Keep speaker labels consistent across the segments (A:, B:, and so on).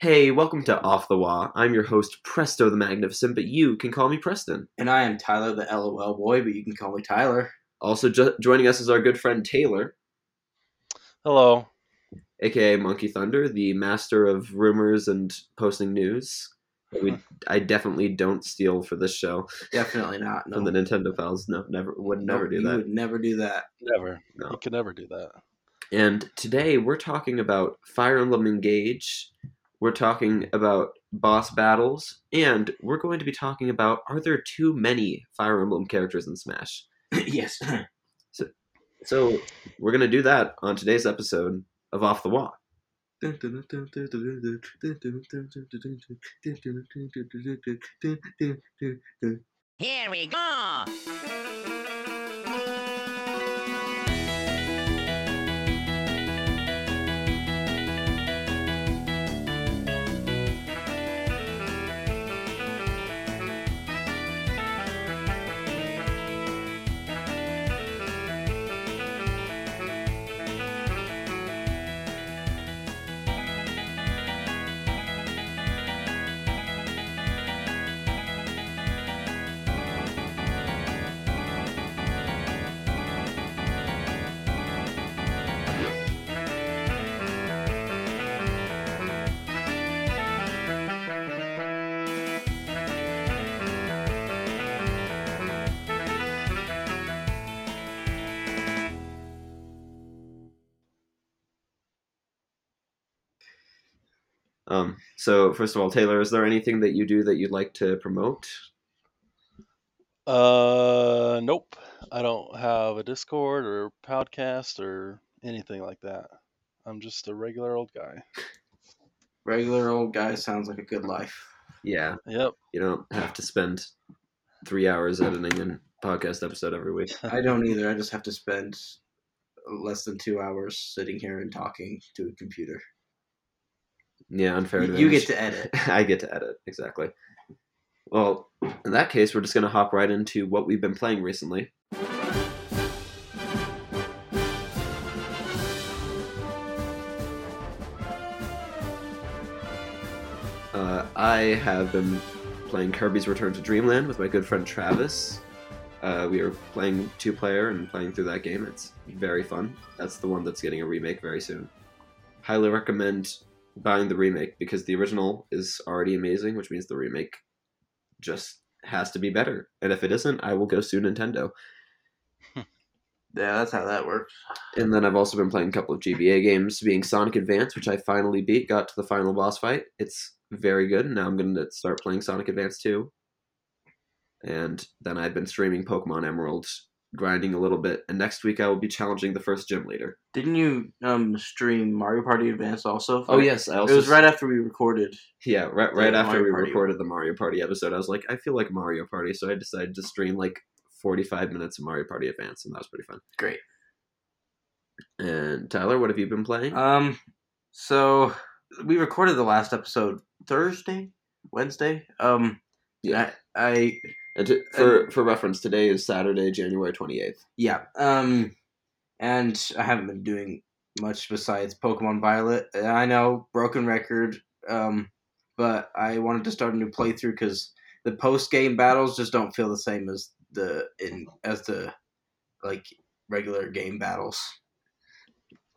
A: Hey, welcome to Off the Wall. I'm your host, Presto the Magnificent, but you can call me Preston.
B: And I am Tyler the LOL boy, but you can call me Tyler.
A: Also jo- joining us is our good friend Taylor,
C: Hello.
A: aka Monkey Thunder, the master of rumors and posting news. that We, I definitely don't steal for this show
B: Definitely not. No.
A: from the Nintendo files. No, never would never
B: Nope,
A: do
B: you
A: that.
B: would never do that.
C: Never.
A: No.
C: You could never do that.
A: And today we're talking about Fire Emblem Engage. We're talking about boss battles, and we're going to be talking about are there too many Fire Emblem characters in Smash?
B: yes.
A: So we're gonna do that on today's episode of Off the Wall.
D: Here we go!
A: Um, so first of all, Taylor, is there anything that you do that you'd like to promote?
C: Uh, nope. I don't have a Discord or podcast or anything like that. I'm just a regular old guy.
B: Regular old guy sounds like a good life.
A: Yeah,
C: Yep.
A: you don't have to spend three hours editing a podcast episode every week.
B: I don't either. I just have to spend less than two hours sitting here and talking to a computer.
A: Yeah, unfair.
B: You, you get to edit.
A: I get to edit exactly. Well, in that case, we're just gonna hop right into what we've been playing recently. Uh, I have been playing Kirby's Return to Dreamland with my good friend Travis. Uh, we are playing two player and playing through that game. It's very fun. That's the one that's getting a remake very soon. Highly recommend buying the remake because the original is already amazing, which means the remake just has to be better. And if it isn't, I will go sue Nintendo.
B: Yeah, that's how that works.
A: And then I've also been playing a couple of GBA games, being Sonic Advance, which I finally beat, got to the final boss fight. It's very good. Now I'm going to start playing Sonic Advance 2. And then I've been streaming Pokemon Emerald, grinding a little bit. And next week I will be challenging the first gym leader.
B: Didn't you um stream Mario Party Advance also?
A: Oh yes, I also
B: It was right after we recorded.
A: Yeah, right, right after
B: Mario
A: we
B: Party.
A: recorded the Mario Party episode, I was like, I feel like Mario Party, so I decided to stream like 45 minutes of Mario Party Advance, and that was pretty fun.
B: Great.
A: And Tyler, what have you been playing?
B: Um, so we recorded the last episode Thursday, Wednesday. Um,
A: Yeah.
B: I, I
A: and to, for for reference, today is Saturday, January 28th.
B: yeah. Um, and I haven't been doing much besides Pokemon Violet. I know broken record. Um, but I wanted to start a new playthrough because the post game battles just don't feel the same as the in as the like regular game battles.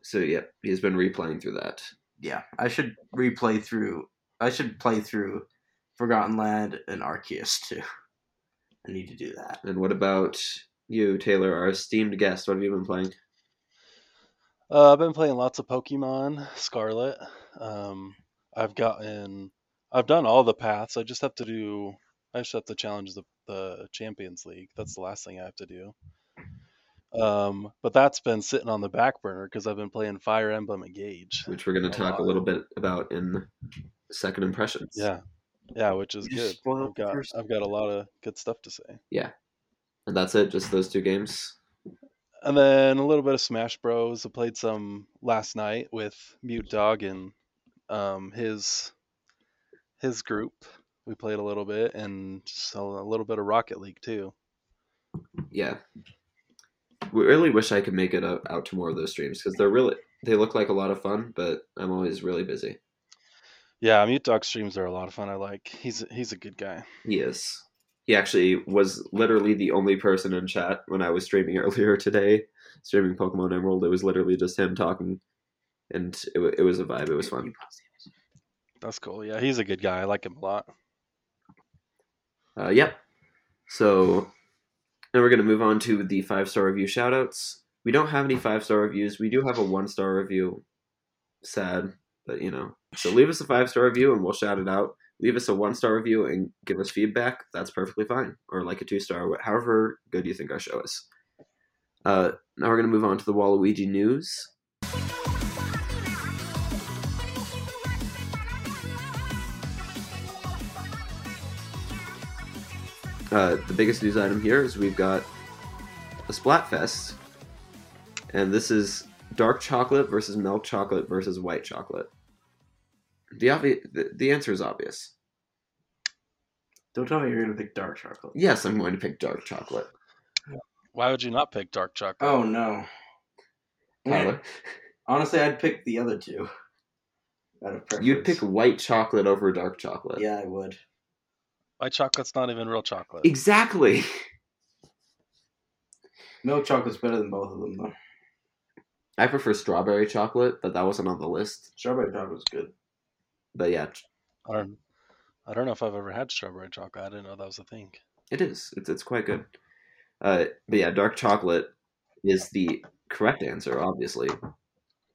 A: So yeah, he's been replaying through that.
B: yeah, I should replay through. I should play through Forgotten Land and Arceus too. I need to do that.
A: And what about you, Taylor, our esteemed guest? What have you been playing?
C: Uh, I've been playing lots of Pokemon Scarlet. Um, I've gotten, I've done all the paths. I just have to do, I just have to challenge the the Champions League. That's the last thing I have to do. Um, but that's been sitting on the back burner because I've been playing Fire Emblem Engage.
A: Which we're going to
C: A
A: talk a little bit about in second impressions.
C: Yeah, yeah, which is good. I've got, I've got a lot of good stuff to say. Yeah.
A: And that's it. Just those two games.
C: And then a little bit of Smash Bros. I played some last night with Mute Dog and um, his his group. We played a little bit and a a little bit of Rocket League too.
A: yeah we really wish i could make it out, out to more of those streams because they're really they look like a lot of fun but i'm always really busy
C: Yeah, Mute Dog streams are a lot of fun. I like. He's he's a good guy.
A: He is. He actually was literally the only person in chat when I was streaming earlier today, streaming Pokemon Emerald. It was literally just him talking, and it, it was a vibe. It was fun.
C: That's cool. Yeah, he's a good guy. I like him a lot.
A: Uh, yep. So now we're going to move on to the five star review shoutouts. We don't have any five star reviews. We do have a one star review. Sad, but you know. So leave us a five star review and we'll shout it out. Leave us a one star review and give us feedback. That's perfectly fine. Or like a two star, however good you think our show is. Uh, now we're going to move on to the Waluigi news. Uh, the biggest news item here is we've got a Splatfest, and this is dark chocolate versus milk chocolate versus white chocolate. The obvious, the, the answer is obvious.
B: Don't tell me you're gonna pick dark chocolate.
A: Yes, I'm going to pick dark chocolate.
C: Why would you not pick dark chocolate?
B: Oh no.
A: Tyler,
B: Honestly, I'd pick the other two. Out of preference.
A: you'd pick white chocolate over dark chocolate.
B: Yeah, I would.
C: White chocolate's not even real chocolate.
A: Exactly.
B: Milk chocolate's better than both of them though.
A: I prefer strawberry chocolate, but that wasn't on the list.
B: Strawberry chocolate's good.
A: But yeah,
C: I don't. I don't know if I've ever had strawberry chocolate. I didn't know that was a thing.
A: It is. It's it's quite good. Uh, but yeah, dark chocolate is the correct answer, obviously,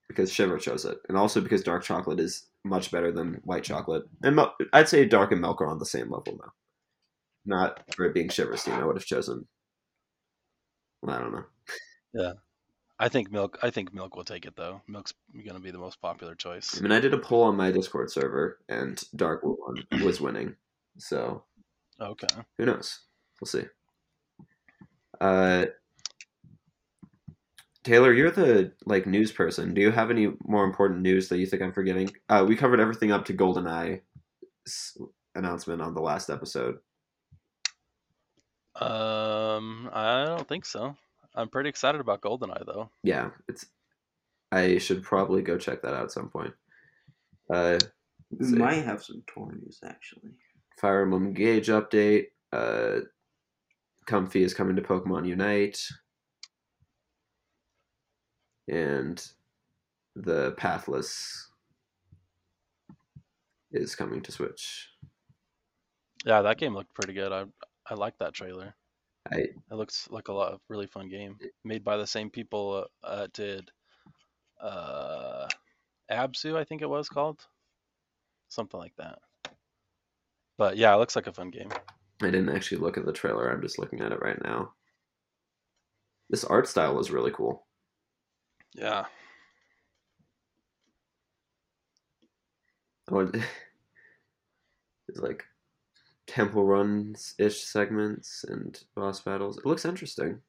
A: because Shiver chose it, and also because dark chocolate is much better than white chocolate. And mil- I'd say dark and milk are on the same level now. Not for it being Shiver's team, I would have chosen. Well, I don't know.
C: I think milk. I think milk will take it though. Milk's gonna be the most popular choice.
A: I mean, I did a poll on my Discord server, and dark was winning. So
C: Okay.
A: who knows? We'll see. Uh, Taylor, you're the like news person. Do you have any more important news that you think I'm forgetting? Uh, we covered everything up to GoldenEye announcement on the last episode.
C: Um, I don't think so. I'm pretty excited about Goldeneye though.
A: Yeah, it's. I should probably go check that out at some point. Uh,
B: We
A: See.
B: might have some tour news actually.
A: Fire Emblem Engage update. Uh, Comfey is coming to Pokemon Unite. And the Pathless is coming to Switch.
C: Yeah, that game looked pretty good. I I like that trailer.
A: I
C: It looks like a lot of really fun game made by the same people uh, did uh, Abzu, I think it was called, something like that. But yeah, it looks like a fun game.
A: I didn't actually look at the trailer. I'm just looking at it right now. This art style is really cool.
C: Yeah,
A: Oh, it's like temple runs ish segments and boss battles. It looks interesting.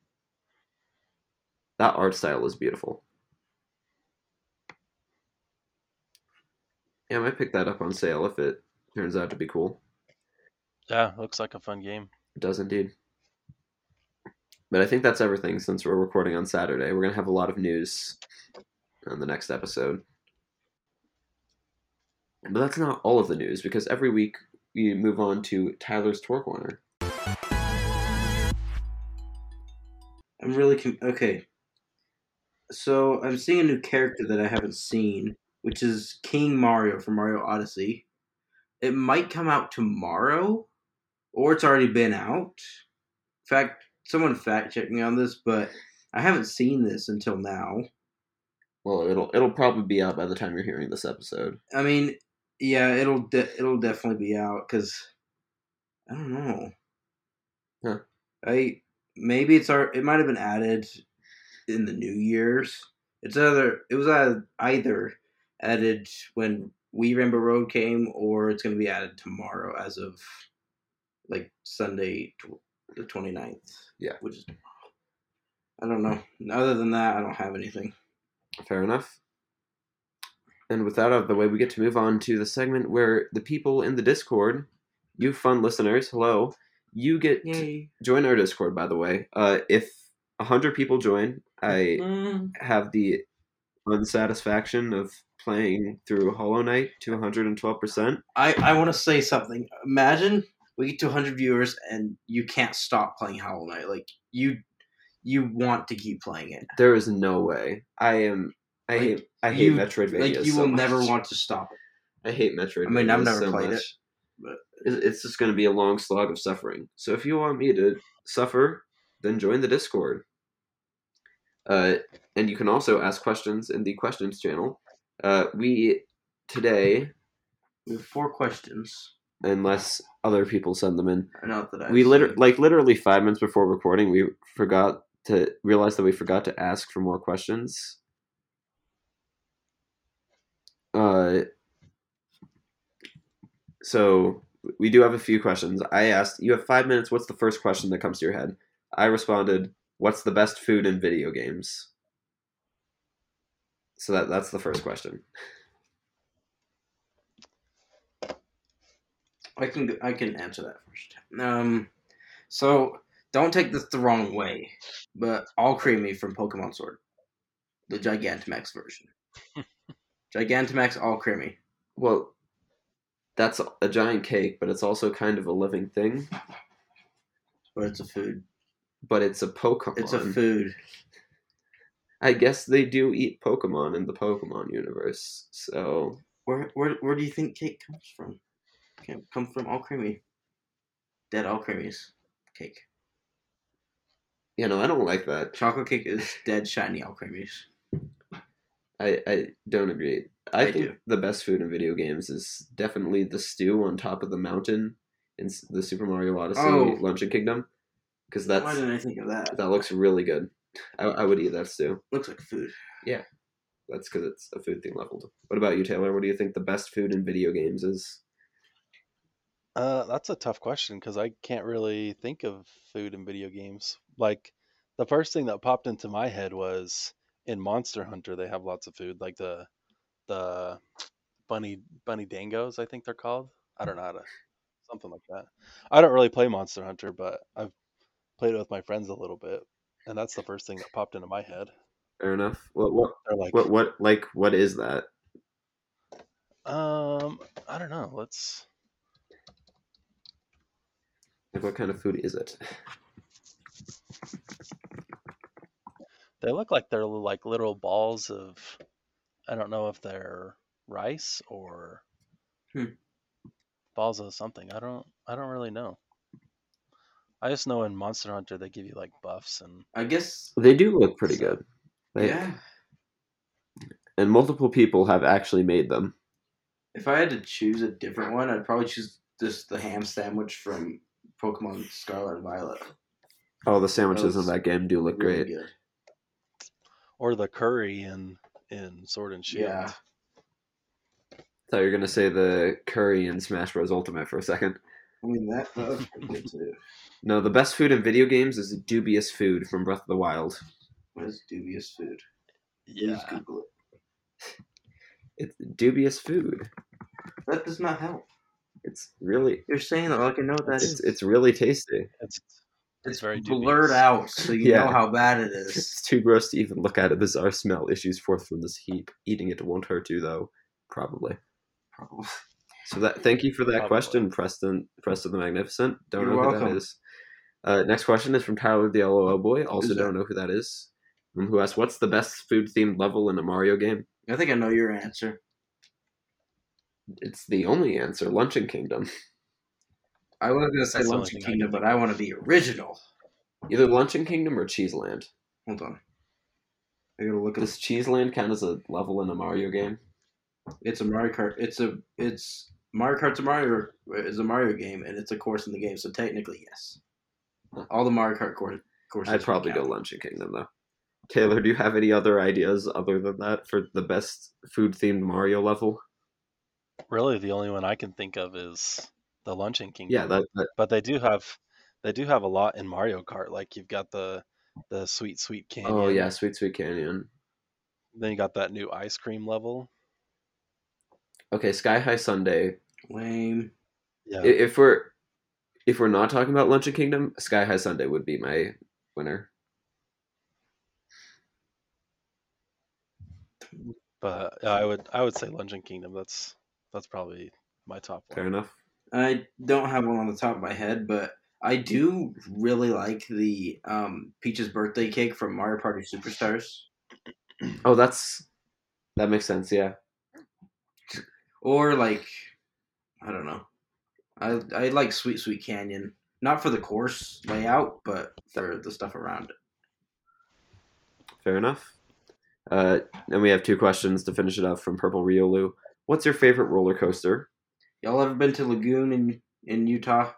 A: That art style is beautiful. Yeah, I might pick that up on sale if it turns out to be cool.
C: yeah, looks like a fun game.
A: It does indeed. But I think that's everything since we're recording on Saturday. We're going to have a lot of news on the next episode. But that's not all of the news because every week we move on to Tyler's Tour Corner.
B: I'm really com- okay. So I'm seeing a new character that I haven't seen, which is King Mario from Mario Odyssey. It might come out tomorrow, or it's already been out. In fact, someone fact check me on this, but I haven't seen this until now.
A: Well, it'll it'll probably be out by the time you're hearing this episode.
B: I mean, yeah, it'll de- it'll definitely be out because I don't know.
A: Huh.
B: I maybe it's our it might have been added in the New Year's. It's either it was either, added when We Rainbow Road came, or it's going to be added tomorrow as of like Sunday tw- the 29th.
A: Yeah.
B: which is I don't know. Other than that, I don't have anything.
A: Fair enough. And with that out of the way, we get to move on to the segment where the people in the Discord, you fun listeners, hello, you get to join our Discord. By the way, uh, if hundred people join, I
B: Mm,
A: have the unsatisfaction of playing through Hollow Knight to 112%.
B: I, I want to say something. Imagine we get to 100 viewers and you can't stop playing Hollow Knight. Like you you want to keep playing it.
A: There is no way. I am. I
B: Like,
A: hate. I hate
B: you-
A: Metroidvania.
B: Like you
A: so
B: will never want to stop it.
A: I hate Metroidvania.
B: I mean, I've never
A: so
B: played it, but-
A: it's just going to be a long slog of suffering. So if you want me to suffer, then join the Discord. Uh, and you can also ask questions in the questions channel. Uh, we today,
B: We have four questions.
A: unless other people send them in,
B: Not that I
A: we
B: literally
A: like literally five minutes before recording, we forgot to realize that we forgot to ask for more questions. Uh, so we do have a few questions. I asked, you have five minutes. What's the first question that comes to your head? I responded, what's the best food in video games? So that that's the first question.
B: I can I can answer that first. Um, so don't take this the wrong way, but Alcremie from Pokemon Sword, the Gigantamax version. Gigantamax Alcremie.
A: Well, that's a giant cake, but it's also kind of a living thing.
B: But it's a food.
A: But it's a Pokemon.
B: It's a food.
A: I guess they do eat Pokemon in the Pokemon universe. So
B: Where where where do you think cake comes from? Can come from Alcremie. Dead Alcremies. Cake.
A: you know, I don't like that.
B: Chocolate cake is dead shiny Alcremies.
A: I, I don't agree. I,
B: I
A: think
B: do.
A: the best food in video games is definitely the stew on top of the mountain in the Super Mario Odyssey
B: Oh.
A: Luncheon Kingdom, because that's Why
B: didn't I think of that?
A: that looks really good. I, I would eat that stew.
B: Looks like food.
A: Yeah, that's because it's a food thing leveled. What about you, Taylor? What do you think the best food in video games is?
C: Uh, that's a tough question because I can't really think of food in video games. Like the first thing that popped into my head was in Monster Hunter they have lots of food, like the the bunny bunny dangos, I think they're called. I don't know how to something like that. I don't really play Monster Hunter, but I've played it with my friends a little bit, and that's the first thing that popped into my head.
A: Fair enough. What what
C: They're like,
A: what what like what is that?
C: um, I don't know. Let's
A: Like what kind of food is it?
C: They look like they're like little balls of I don't know if they're rice or
B: Hmm.
C: balls of something. I don't I don't really know. I just know in Monster Hunter they give you like buffs and
B: I guess.
A: They do look pretty
C: So-
A: good. Like,
B: yeah.
A: And multiple people have actually made them.
B: If I had to choose a different one, I'd probably choose just the ham sandwich from Pokemon Scarlet and Violet.
A: Oh, the sandwiches in that game do look
B: Really
A: great.
B: good.
C: Or the curry in in Sword and Shield.
B: Yeah.
A: thought you were gonna say the curry in Smash Bros. Ultimate for a second.
B: I mean that, that was pretty good too.
A: No, the best food in video games is dubious food from Breath of the Wild.
B: What is dubious food?
C: Yeah.
B: Please Google it.
A: It's dubious food.
B: That does not help.
A: It's really
B: You're saying that like I know what that
A: it's,
B: is.
A: it's really tasty.
C: It's
B: It's
C: very
B: blurred
C: dubious.
B: out, so you
A: Yeah.
B: know how bad it is.
A: It's too gross to even look at it. Bizarre smell issues forth from this heap. Eating it won't hurt you though, probably.
B: Probably.
A: So that thank you for that
C: Probably.
A: question, Preston Preston the Magnificent. Don't
B: You're
A: know who that
B: welcome.
A: is. Uh, next question is from Tyler the LOL boy. Also don't know who that is. Um, who asks, "What's the best food themed level in a Mario game?"
B: I think I know your answer.
A: It's the only answer. Luncheon Kingdom.
B: I was gonna say
C: That's
B: Luncheon
C: thing I
B: Kingdom, but I want to be original.
A: Either Luncheon Kingdom or Cheeseland.
B: Hold on. I gotta look at
A: Does
B: this.
A: Cheeseland count as a level in a Mario game?
B: It's a Mario Kart. It's a it's Mario Kart's a Mario is a Mario game, and it's a course in the game. So technically, yes. All the Mario Kart cour- courses.
A: I'd probably go
B: count.
A: Luncheon Kingdom though. Taylor, do you have any other ideas other than that for the best food themed Mario level?
C: really the only one I can think of is the Luncheon Kingdom.
A: Yeah, that, that
C: but they do have they do have a lot in Mario Kart. Like you've got the the sweet sweet canyon.
A: Oh yeah, Sweet Sweet Canyon.
C: Then you got that new ice cream level.
A: Okay, Sky High Sundae.
B: Lame.
C: Yeah.
A: If we're if we're not talking about Luncheon Kingdom, Sky High Sundae would be my winner.
C: But I would I would say Luncheon Kingdom. That's that's probably my top one.
A: Fair
C: one.
A: enough.
B: I don't have one on the top of my head, but I do really like the um, Peach's birthday cake from Mario Party Superstars.
A: Oh, that's that makes sense. Yeah.
B: Or like, I don't know. I I like Sweet Sweet Canyon, not for the course layout, but for the stuff around it.
A: Fair enough. Uh, and we have two questions to finish it up from Purple Riolu. What's your favorite roller coaster?
B: Y'all ever been to Lagoon in in Utah?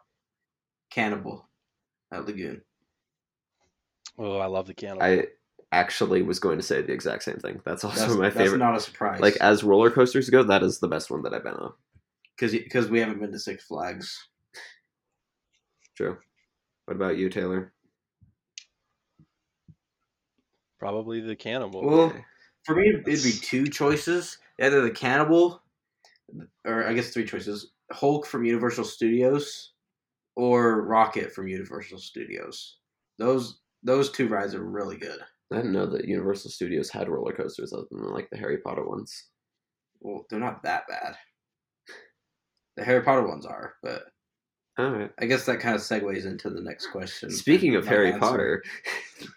B: Cannibal at Lagoon.
C: Oh, I love the cannibal.
A: I actually was going to say the exact same thing. That's also
B: That's,
A: my
B: that's
A: favorite.
B: not a surprise.
A: like as roller coasters go, that is the best one that I've been on.
B: because because we haven't been to Six Flags.
A: True. What about you, Taylor?
C: Probably the cannibal.
B: Well,
A: Okay.
B: for me, it'd be two choices: either the Cannibal, or I guess three choices: Hulk from Universal Studios, or Rocket from Universal Studios. Those those two rides are really good.
A: I didn't know that Universal Studios had roller coasters other than like the Harry Potter ones.
B: Well, they're not that bad. The Harry Potter ones are, but
A: All right.
B: I guess that kind of segues into the next question.
A: Speaking of Harry
B: answer.
A: Potter,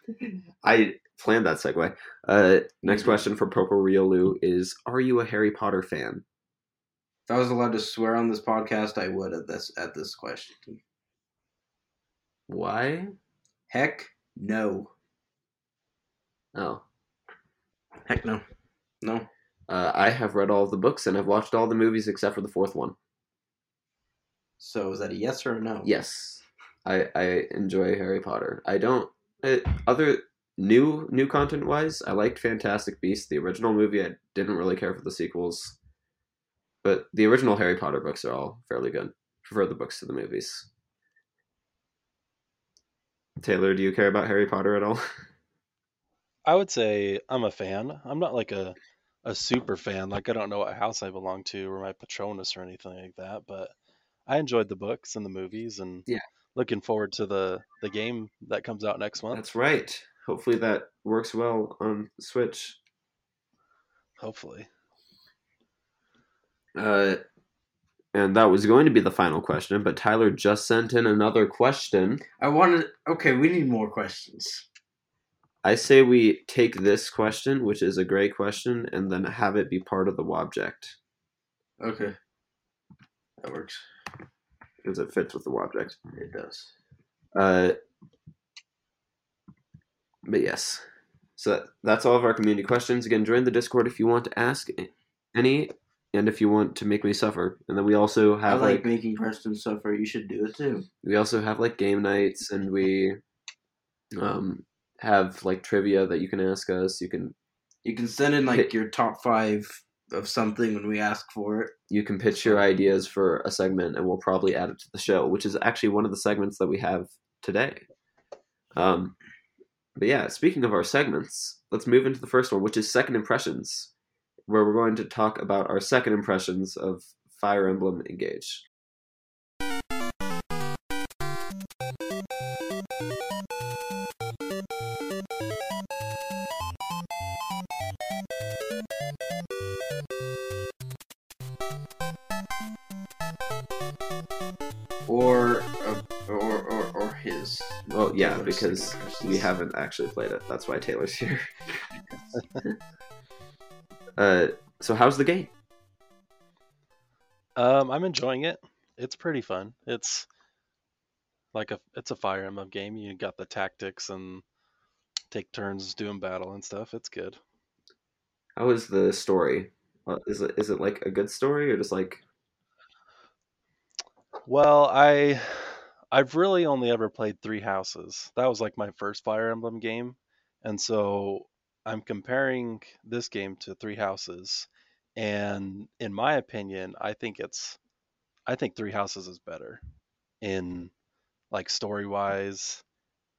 A: I planned that segue. Uh, next
B: Mhm.
A: question for Purple Riolu is: Are you a Harry Potter fan?
B: If I was allowed to swear on this podcast, I would at this at this question.
A: Why?
B: Heck, no.
A: Oh,
B: Heck, no. No.
A: uh, I have read all of the books and I've watched all the movies except for the fourth one.
B: So is that a yes or a no?
A: Yes, I I enjoy Harry Potter. I don't uh, other new new content wise. I liked Fantastic Beasts, the original movie. I didn't really care for the sequels, but the original Harry Potter books are all fairly good. Prefer the books to the movies. Taylor, do you care about Harry Potter at all?
C: I would say I'm a fan. I'm not like a a super fan. Like I don't know what house I belong to or my Patronus or anything like that, but I enjoyed the books and the movies and
A: Yeah.
C: looking forward to the the game that comes out next month.
A: That's right. Hopefully that works well on Switch.
C: Hopefully.
A: Uh, and that was going to be the final question, but Tyler just sent in another question.
B: I wanted. Okay, we need more questions.
A: I say we take this question, which is a great question, and then have it be part of the object
B: Okay, that works.
A: because it fits with the object.
B: It does.
A: Uh, but yes, so that, that's all of our community questions. Again, join the Discord if you want to ask any, and if you want to make me suffer. And then we also
B: I
A: have
B: like,
A: like
B: making Preston suffer. You should do it too.
A: we also have like game nights, and we um have like trivia that you can ask us. You can
B: You can send in like your top five of something when we ask for it.
A: you can pitch your ideas for a segment and we'll probably add it to the show which is actually one of the segments that we have today um, but yeah speaking of our segments let's move into the first one which is second impressions where we're going to talk about our second impressions of fire emblem engage.
B: Or uh, or, or or his.
A: well yeah because we haven't actually played it. That's why taylor's here uh, so how's the game
C: Um, I'm enjoying it. It's pretty fun. It's like a it's a Fire Emblem game. You got the tactics and take turns doing battle and stuff. It's good.
A: how is the story uh, is it is it like a good story or just like
C: Well, I I've really only ever played Three Houses. That was like my first Fire Emblem game, and so I'm comparing this game to Three Houses, and in my opinion, I think it's I think Three Houses is better in like story wise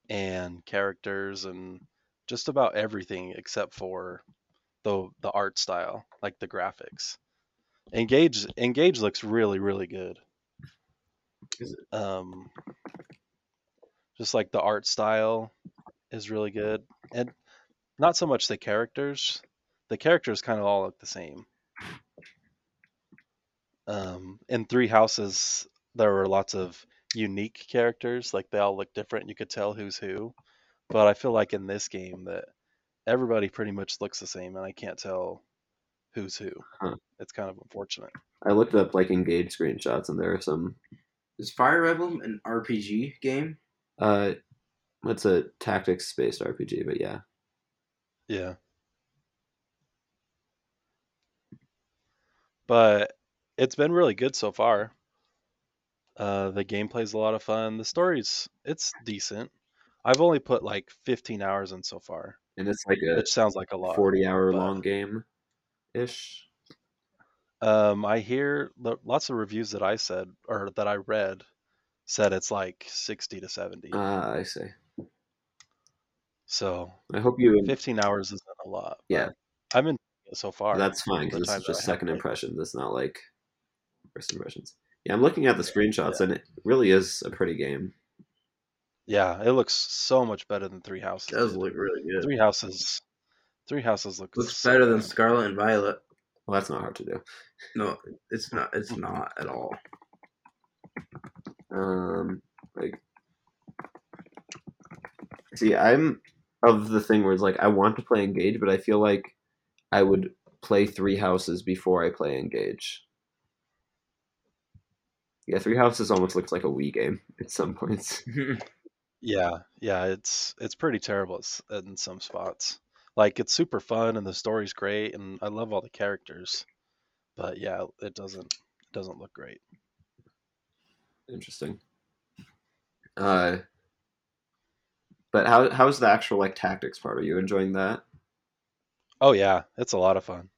C: and characters and just about everything except for the the art style, like the graphics. Engage Engage looks really really good. Um, just like the art style is really good, and not so much the characters. the characters kind of all look the same. Um, in Three Houses, there were lots of unique characters, like they all look different. You could tell who's who. But I feel like in this game that everybody pretty much looks the same, and I can't tell who's who.
A: Huh.
C: It's kind of unfortunate.
A: I looked up like engage screenshots, and there are some.
B: Is Fire Emblem an RPG game?
A: Uh, it's a tactics based RPG, but yeah,
C: Yeah. But it's been really good so far. Uh, the gameplay's a lot of fun. The story's it's decent. I've only put like 15 hours in so far,
A: and it's like a
C: which sounds like a lot.
A: forty-hour
C: but-
A: long game, ish.
C: Um, I hear lo- lots of reviews that I said or that I read said it's like 60 to 70.
A: Ah, I see.
C: So
A: I hope you.
C: 15 hours isn't a lot.
A: Yeah.
C: I'm in so far.
A: That's fine because it's
C: that
A: just second
C: played.
A: impressions. It's not like first impressions. Yeah, I'm looking at the screenshots, and it really is a pretty game.
C: Yeah, it looks so much better than Three Houses.
B: It does look really good.
C: Three Houses. Three Houses looks
B: Looks
C: so
B: better than. Scarlet and Violet.
A: Well, that's not hard to do.
B: No, it's not. It's not at all.
A: Um, like, see, I'm of the thing where it's like I want to play Engage, but I feel like I would play Three Houses before I play Engage. Yeah, Three Houses almost looks like a Wii game at some points.
C: Yeah, yeah, it's it's pretty terrible in some spots. Like it's super fun and the story's great and I love all the characters, but yeah, it doesn't it doesn't look great.
A: Interesting. Uh, but how how's the actual like tactics part? Are you enjoying that?
C: Oh yeah, it's a lot of fun.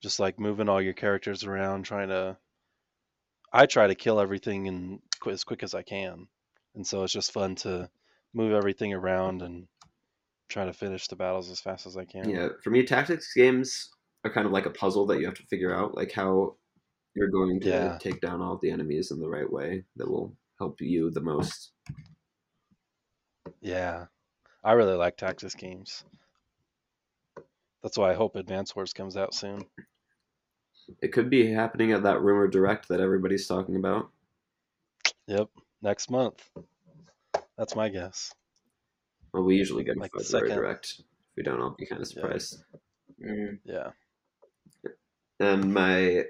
C: Just like moving all your characters around, trying to. I try to kill everything in qu- as quick as I can, and so it's just fun to move everything around and try to finish the battles as fast as I can.
A: Yeah, for me, tactics games are kind of like a puzzle that you have to figure out, like how you're going to
C: Yeah.
A: take down all the enemies in the right way that will help you the most.
C: Yeah, I really like tactics games. That's why I hope Advance Wars comes out soon.
A: It could be happening at that rumor direct that everybody's talking about.
C: Yep, next month. That's my guess.
A: Well, we usually get a
C: Like the
A: February
C: second-
A: direct. If we don't, I'll be kind of
C: Yeah.
A: surprised.
B: Mm.
C: Yeah.
A: And my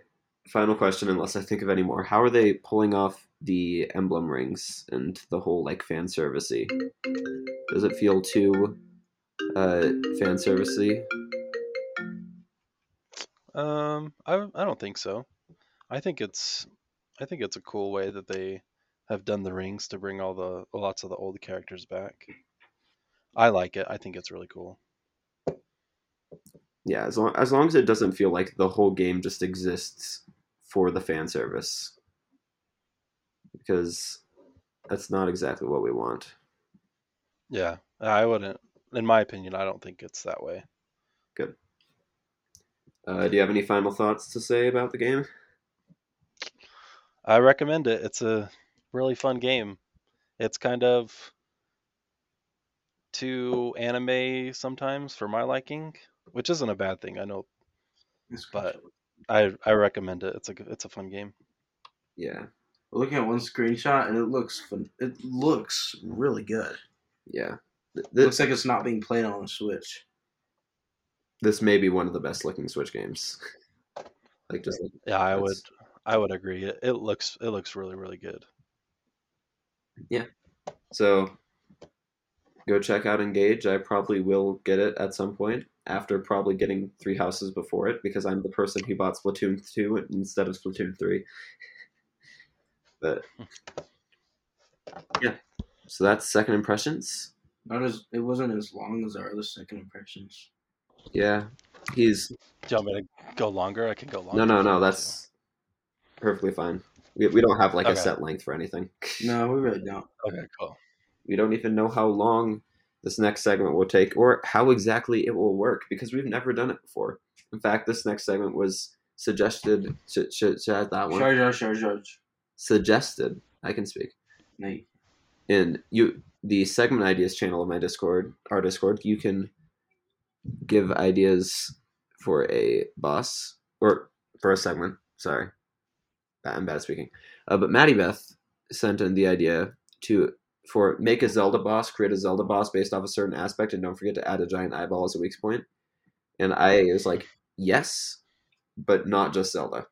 A: final question, unless I think of any more, how are they pulling off the emblem rings and the whole like fan servicey? Does it feel too uh, fan servicey?
C: Um, I I don't think so. I think it's I think it's a cool way that they have done the rings to bring all the lots of the old characters back. I like it. I think it's really cool.
A: Yeah, as long as long as it doesn't feel like the whole game just exists for the fan service, because that's not exactly what we want.
C: Yeah, I wouldn't. In my opinion, I don't think it's that way. Good.
A: Uh, do you have any final thoughts to say about the game?
C: I recommend it. It's a really fun game. It's kind of too anime sometimes for my liking, which isn't a bad thing. I know, but I I recommend it. It's a g- it's a fun game.
A: Yeah,
B: We're looking at one screenshot and it looks fun. It looks really good.
A: yeah. Th-
B: It
A: This,
B: looks like it's not being played on a Switch.
A: this may be one of the best looking Switch games. like just like,
C: Yeah, I would
A: That's-
C: I would agree. It, it looks it looks really really good. Yeah.
A: So. Go check out Engage. I probably will get it at some point after probably getting Three Houses before it because I'm the person who bought Splatoon two instead of Splatoon three. But yeah, so that's second impressions.
B: Not as it wasn't as long as our other second impressions.
A: Yeah, he's
C: Do you want me to go longer? I can go longer.
A: no, no, no. That's perfectly fine. We, we don't have like a set length for anything.
B: No, we really don't.
C: okay. Cool.
A: We don't even know how long this next segment will take or how exactly it will work because we've never done it before. In fact, this next segment was suggested. Should, should, should I add that one?
B: Charge, charge, charge, charge.
A: Suggested. I can speak.
B: Nate.
A: in you the segment ideas channel of my discord our discord you can give ideas for a boss or for a segment. Sorry, I'm bad at speaking. Uh, but Maddie Beth sent in the idea to for make a Zelda boss, create a Zelda boss based off a certain aspect, and don't forget to add a giant eyeball as a weak point. And I was like, yes, but not just Zelda.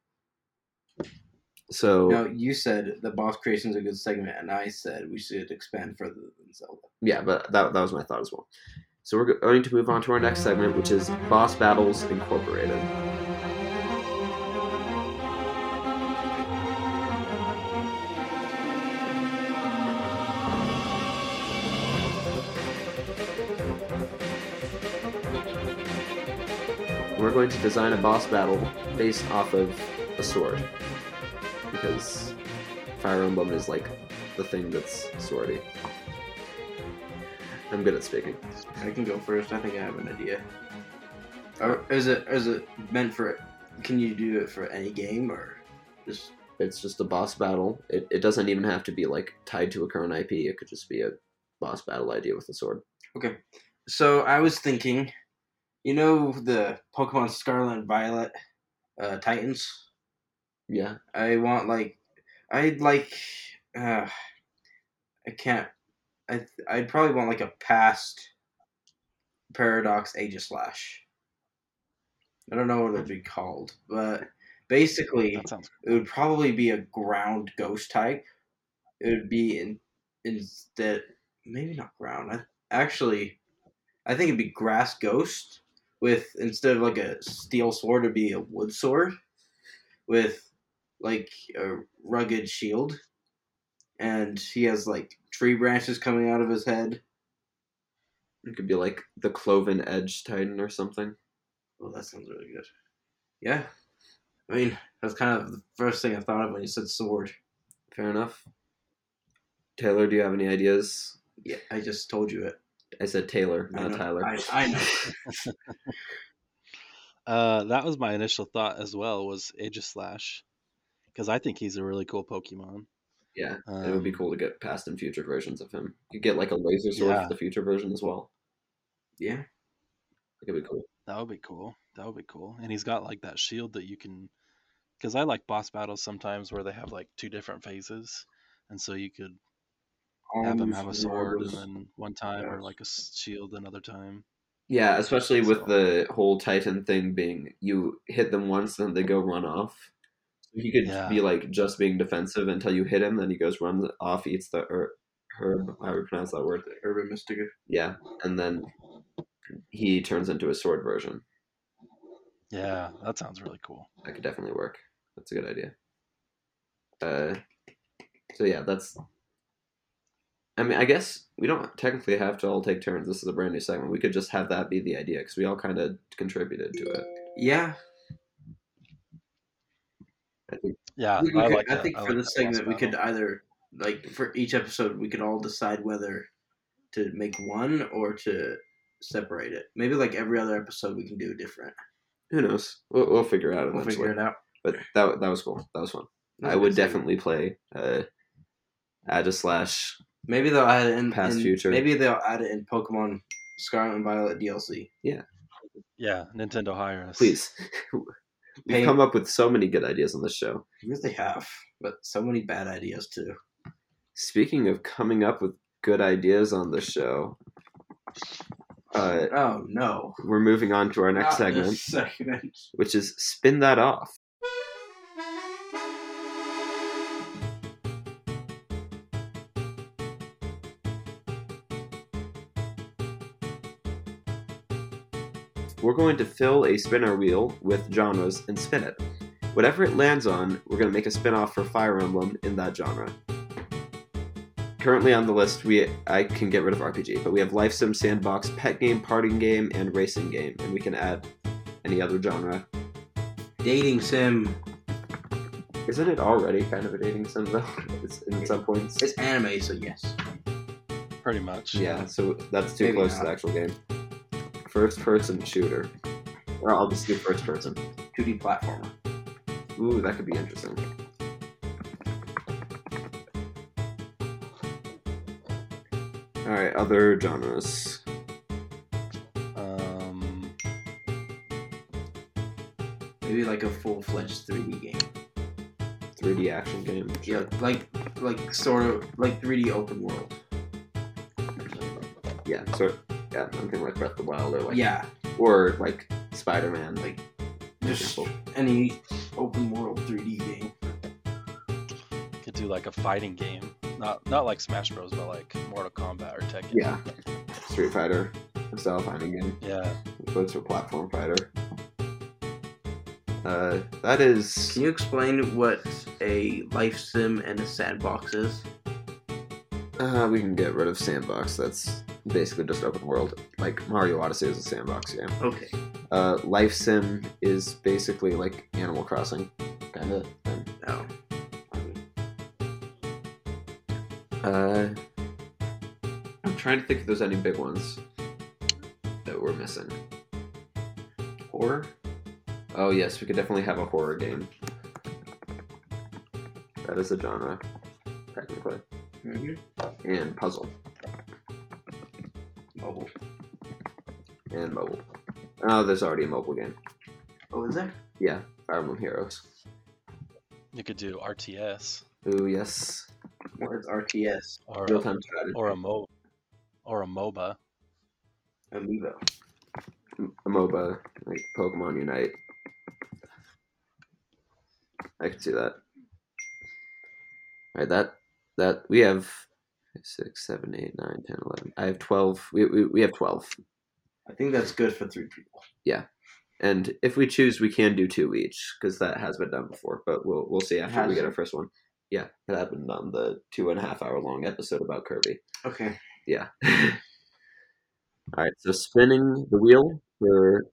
A: So
B: No, you said the boss creation is a good segment, and I said we should expand further than Zelda.
A: yeah, but that, that was my thought as well. So we're going to move on to our next segment, which is Boss Battles Incorporated. We're going to design a boss battle based off of a sword. Because Fire Emblem is like the thing that's swordy. I'm good at speaking.
B: I can go first. I think I have an idea. Or is it is it meant for? Can you do it for any game or just?
A: It's just a boss battle. It, it doesn't even have to be like tied to a current IP. It could just be a boss battle idea with a sword.
B: Okay. So I was thinking, you know the Pokemon Scarlet and Violet uh, Titans.
A: Yeah.
B: I want like, I'd like, uh, I can't. I I'd probably want like a past Paradox Aegislash. I don't know what it'd be called, but basically
C: sounds
B: it would probably be a ground ghost type. It would be in instead maybe not ground. I, actually, I think it'd be grass ghost with instead of like a steel sword, it'd be a wood sword with like a rugged shield, and he has like tree branches coming out of his head.
A: It could be like the Cloven Edge Titan or something.
B: Oh, that sounds really good. Yeah, I mean that's kind of the first thing I thought of when you said sword.
A: Fair enough. Taylor, do you have any ideas?
B: Yeah, I just told you it.
A: I said Taylor,
B: I
A: not
B: know-
A: Tyler.
B: I, I know.
C: Uh, that was my initial thought as well. Was Aegislash, because I think he's a really cool Pokemon.
A: Yeah, it would be
C: Um,
A: cool to get past and future versions of him. You get like a laser sword
C: Yeah.
A: for the future version as well.
B: Yeah.
A: It would be cool.
C: That would be cool. That would be cool. And he's got like that shield that you can, because I like boss battles sometimes where they have like two different phases, and so you could have him have a sword and then one time, or like a shield another time.
A: Yeah, especially with the whole Titan thing being you hit them once, then they go run off. He could
C: Yeah.
A: be like just being defensive until you hit him, then he goes runs off, eats the er, herb. How do you pronounce that word?
B: Herba Mystica.
A: Yeah, and then he turns into a sword version.
C: Yeah, that sounds really cool.
A: That could definitely work. That's a good idea. Uh, so yeah, that's. I mean, I guess we don't technically have to all take turns. This is a brand new segment. We could just have that be the idea because we all kind of contributed to it.
B: Yeah.
A: I think
C: Yeah,
B: We- we
C: I
B: could-
C: like
B: I think
C: I
B: for
C: like
B: this
C: that
B: segment we could either like for each episode we could all decide whether to make one or to separate it. Maybe like every other episode we can do different.
A: who knows. We'll, we'll figure it out
B: We'll figure it out.
A: But that that was cool. That was fun.
B: That's
A: I
B: a
A: would
B: good
A: definitely play uh, Aegislash.
B: Maybe they'll add it in
A: Past
B: in-
A: future.
B: Maybe they'll add it in Pokemon Scarlet and Violet DLC.
C: Yeah. Yeah, Nintendo hire us.
A: Please. We've come up with so many good ideas on this show.
B: Guess they have, but so many bad ideas too.
A: Speaking of coming up with good ideas on the show, uh,
B: Oh no!
A: we're moving on to our next segment,
B: segment.
A: which is spin that off. We're going to fill a spinner wheel with genres and spin it. Whatever it lands on, we're going to make a spin off for Fire Emblem in that genre. Currently on the list, we I can get rid of RPG, but we have Life Sim Sandbox, Pet Game, Party Game, and Racing Game, and we can add any other genre.
B: Dating sim.
A: Isn't it already kind of a dating sim though? It's in some points.
B: It's anime, so yes.
C: Pretty much.
A: Yeah, so that's too
B: Maybe
A: close
B: not.
A: to the actual game. First person shooter. Or I'll just do first person.
B: 2D platformer.
A: Ooh, that could be interesting. Alright, other genres.
C: Um, maybe
B: like a full fledged 3D game.
A: 3D action game.
B: Yeah, like like sort of like 3D open world.
A: Yeah, sort yeah, something like Breath of the Wild or like
B: yeah,
A: or like Spider Man.
B: like just any open world 3D game.
C: Could do like a fighting game, not not like Smash Bros, but like Mortal Kombat or Tekken.
A: Yeah. Street Fighter style fighting game.
C: Yeah.
A: It's a platform fighter. Uh, that is
B: Can you explain what a life sim and a sandbox is?
A: Uh, we can get rid of sandbox. That's basically just open world. Like Mario Odyssey is a sandbox game.
B: Okay.
A: Uh, Life Sim is basically like Animal Crossing, kind of.
B: Oh.
A: Uh, I'm trying to think if there's any big ones that we're missing. Horror? Oh yes, we could definitely have a horror game. That is a genre, technically.
B: Mhm.
A: And puzzle
B: Mobile.
A: and mobile. Oh, there's already a mobile game.
B: Oh, is there?
A: Yeah, Fire Emblem Heroes.
C: You could do RTS
A: Ooh yes,
B: What is RTS?
C: or
A: real
C: a,
A: time strategy.
C: or a mo or a MOBA.
B: Amiibo.
A: a MOBA like Pokemon Unite. I can see that. Alright, that that we have six, seven, eight, nine, ten, eleven. I have twelve. We we, we have twelve.
B: I think that's good for three people. Yeah.
A: And if we choose, we can do two each because that has been done before. But we'll we'll see after we get our first one. Yeah, it happened on the two and a half hour long episode about Kirby.
B: Okay.
A: Yeah. All right, so spinning the wheel for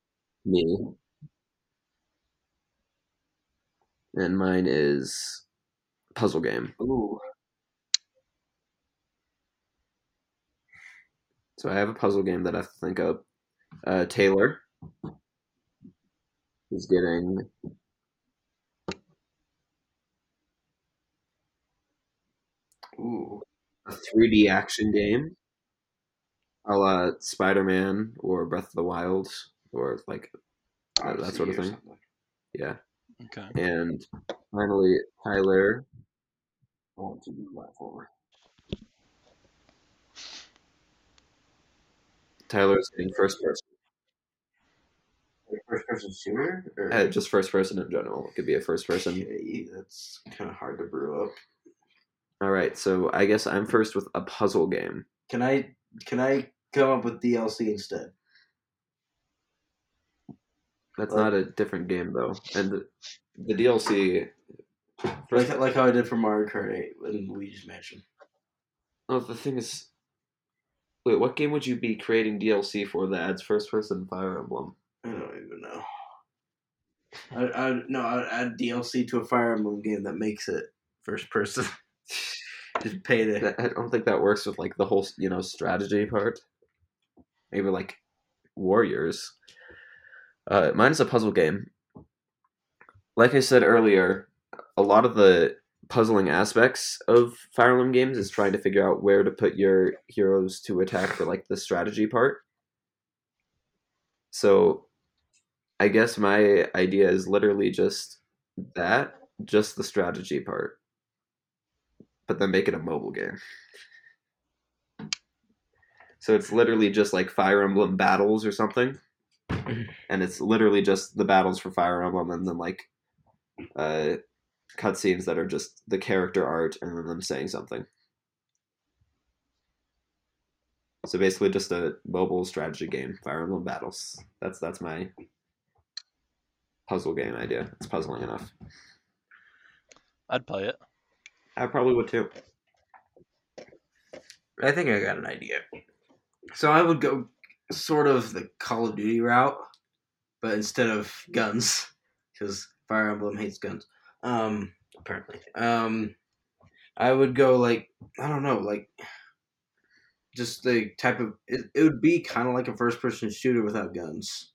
A: me. And mine is puzzle game.
B: Ooh.
A: So I have a puzzle game that I have to think of. Uh, Taylor is getting
B: Ooh.
A: a 3D action game, a la Spider Man or Breath of the Wild or like Uh, that sort of thing.
B: something.
A: yeah.
C: Okay.
A: And finally, Tyler. I want to do platformer. Tyler's getting first person.
B: Like First person shooter? Or...
A: Uh, just first person in general. It could be a first person.
B: Okay, that's kind of hard to brew up.
A: All right, so I guess I'm first with a puzzle game.
B: Can I can I come up with DLC instead?
A: That's
B: Like-
A: not a different game though, and the, the DLC. First,
B: Like like how I did for Mario Kart 8 and Luigi's Mansion.
A: oh, the thing is, wait, what game would you be creating DLC for that adds first person Fire Emblem?
B: I don't even know. I I no I'd add DLC to a Fire Emblem game that makes it first person. Just pay to
A: I don't think that works with like the whole you know strategy part. Maybe like Warriors. Uh, mine is a puzzle game. Like I said earlier, a lot of the puzzling aspects of Fire Emblem games is trying to figure out where to put your heroes to attack for like the strategy part. So, I guess my idea is literally just that, just the strategy part but then make it a mobile game. So it's literally just like Fire Emblem battles or something, and it's literally just the battles for Fire Emblem, and then like uh, cutscenes that are just the character art and then them saying something. So basically, just a mobile strategy game, Fire Emblem battles. That's that's my puzzle game idea. It's puzzling enough.
C: I'd play it.
A: I probably would too.
B: I think I got an idea. So I would go sort of the Call of Duty route, but instead of guns, because Fire Emblem hates guns. Um, apparently. Um, I would go like I don't know, like just the type of it, it would be kind of like a first person shooter without guns.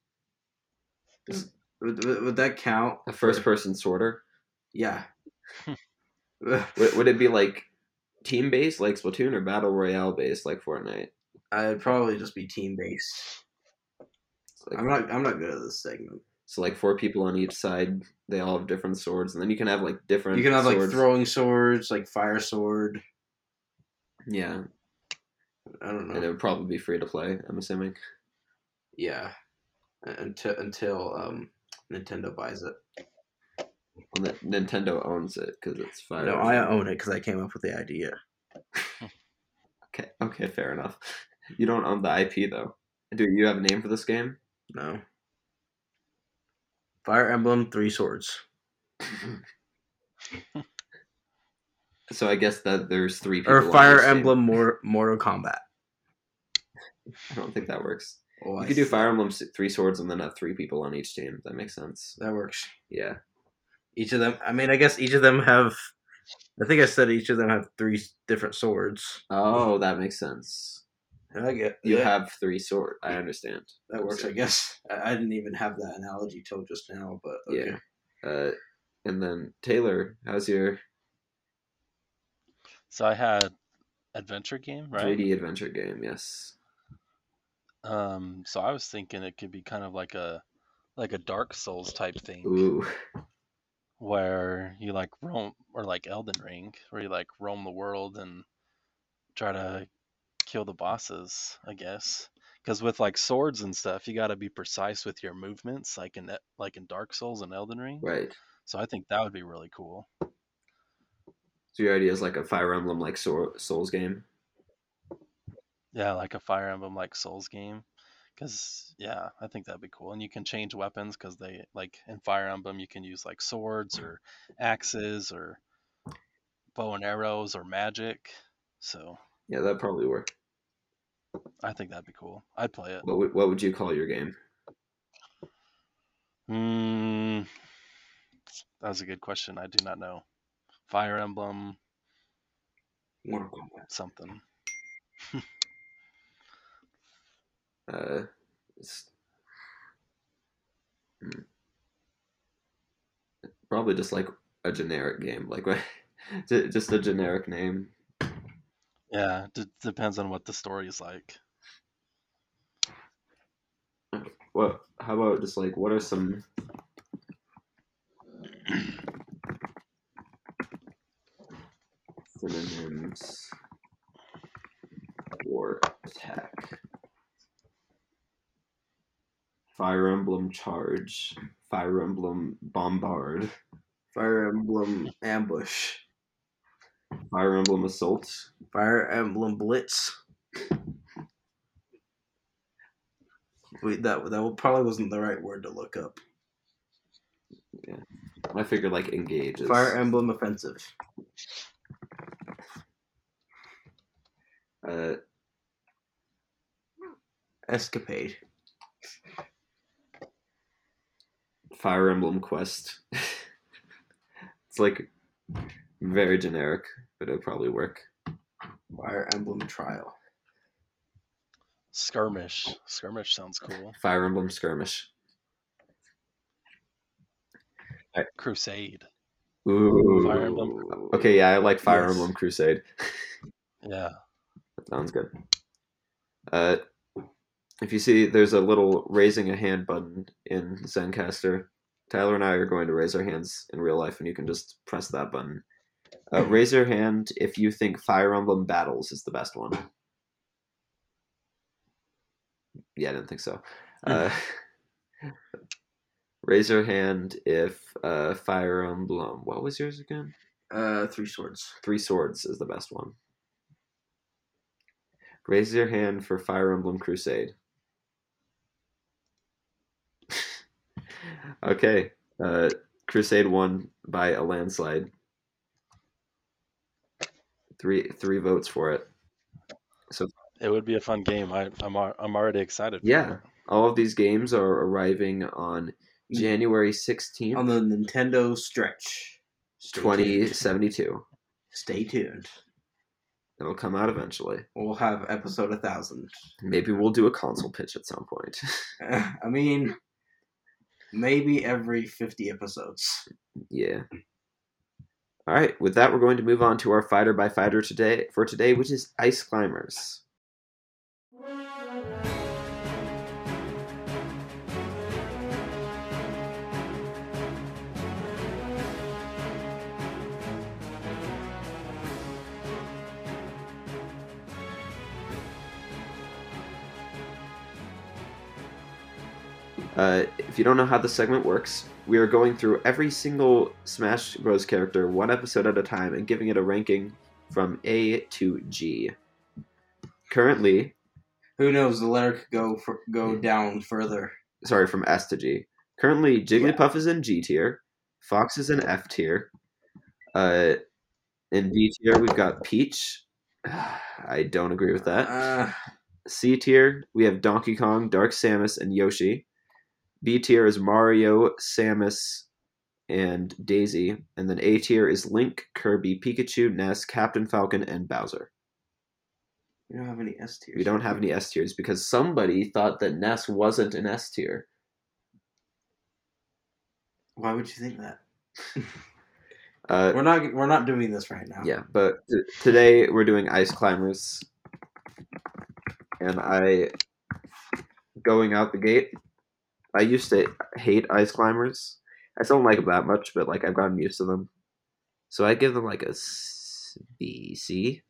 B: Does- would, would, would that count?
A: A first person sorter.
B: Yeah.
A: Would, would it be like team based like Splatoon or battle royale based like Fortnite?
B: I'd probably just be team based.
A: Like,
B: I'm not. I'm not good at this segment.
A: So like four people on each side, they all have different swords, and then you can have like different.
B: You can have like throwing swords, like fire sword.
A: Yeah,
B: I don't know.
A: and it would probably be free to play. I'm assuming.
B: Yeah, until until um Nintendo buys it.
A: Well, Ni- Nintendo owns it because it's Fire.
B: No, I own it because I came up with the idea.
A: Okay, okay, fair enough. You don't own the IP though. Do you have a name for this game?
B: No. Fire Emblem Three Swords.
A: So I guess that there's three people.
B: Or Fire. Emblem Mor- Mortal Kombat.
A: I don't think that works.
B: Oh,
A: You
B: I
A: could do. Fire Emblem three swords and then have three people on each team. That makes sense.
B: That works.
A: Yeah.
B: Each of them. I mean, I guess each of them have. I think I said each of them have three different swords.
A: Oh, that makes sense.
B: I get.
A: You
B: yeah,
A: have three sword. I understand.
B: that works. I guess. I, I didn't even have that analogy till just now, but okay.
A: Yeah. Uh, and then Taylor, how's your
C: So I had adventure game, right?
A: 3D adventure game? Yes.
C: Um, so I was thinking it could be kind of like a like a Dark Souls type thing
A: Ooh.
C: where you like roam or like Elden Ring where you like roam the world and try to kill the bosses, I guess. Because with like swords and stuff, you got to be precise with your movements, like in like in Dark Souls and Elden Ring.
A: Right.
C: So I think that would be really cool.
A: So your idea is like a Fire Emblem like Souls game.
C: Yeah, like a Fire Emblem like Souls game. Cause yeah, I think that'd be cool. And you can change weapons because they like in Fire Emblem you can use like swords or axes or bow and arrows or magic. So
A: Yeah, that'd probably work.
C: I think that'd be cool. I'd play it.
A: What would, what would you call your game?
C: Hmm, that was a good question. I do not know. Fire Emblem
B: Mortal Kombat.
C: something.
A: Uh, it's- hmm. Probably just like a generic game, like just a generic name.
C: Yeah, d- depends on what the story is like.
A: What? How about just like what are some? Synonyms. War attack. Fire Emblem charge. Fire Emblem bombard.
B: Fire Emblem Ambush.
A: Fire Emblem assault.
B: Fire Emblem Blitz. Wait, that that probably wasn't the right word to look up.
A: Yeah, I figured like engage. Is,
B: Fire Emblem Offensive.
A: Uh,
B: Escapade.
A: Fire Emblem quest. it's like very generic, but it'll probably work.
B: Fire Emblem Trial.
C: Skirmish. Skirmish sounds cool.
A: Fire Emblem skirmish.
C: Crusade.
A: Ooh.
C: Fire Emblem.
A: Okay, yeah, I like Fire
B: Yes.
A: Emblem Crusade.
C: Yeah.
A: That sounds good. Uh, if you see, there's a little raising a hand button in Zencastr. Tyler and I are going to raise our hands in real life, and you can just press that button. Uh, raise your hand if you think Fire Emblem Battles is the best one. Yeah, I didn't think so. Uh, raise your hand if uh, Fire Emblem. What was yours again?
B: Uh, Three Swords.
A: Three Swords is the best one. Raise your hand for Fire Emblem Crusade. okay. Uh, Crusade won by a landslide. Three three votes for it.
C: So it would be a fun game. I, I'm I'm already excited. For
A: Yeah.
C: it.
A: All of these games are arriving on mm. January 16th,
B: On the Nintendo Stretch. Stay tuned.
A: 2072.
B: Stay tuned.
A: It'll come out eventually.
B: We'll have episode 1000.
A: Maybe we'll do a console pitch at some point.
B: I mean, maybe every 50 episodes.
A: Yeah. All right, with that, we're going to move on to our fighter by fighter today for today, which is ice climbers. Uh, if you don't know how the segment works, we are going through every single Smash Bros. character one episode at a time and giving it a ranking from A to G. Currently,
B: Who knows? The letter could go for, go down further.
A: sorry, from S to G. Currently, Jigglypuff is in G tier, Fox is in F tier. Uh, in D tier, we've got Peach. I don't agree with that.
B: Uh,
A: C tier, we have Donkey Kong, Dark Samus, and Yoshi. B tier is Mario, Samus, and Daisy. And then A tier is Link, Kirby, Pikachu, Ness, Captain Falcon, and Bowser.
B: we don't have any S tiers.
A: We don't have any S tiers because somebody thought that Ness wasn't an S tier.
B: Why would you think that?
A: Uh,
B: We're not. We're not doing this right now.
A: yeah, but t- today we're doing Ice Climbers. And I, going out the gate, I used to hate Ice Climbers. I still don't like them that much, but like I've gotten used to them. So I give them like a B, C.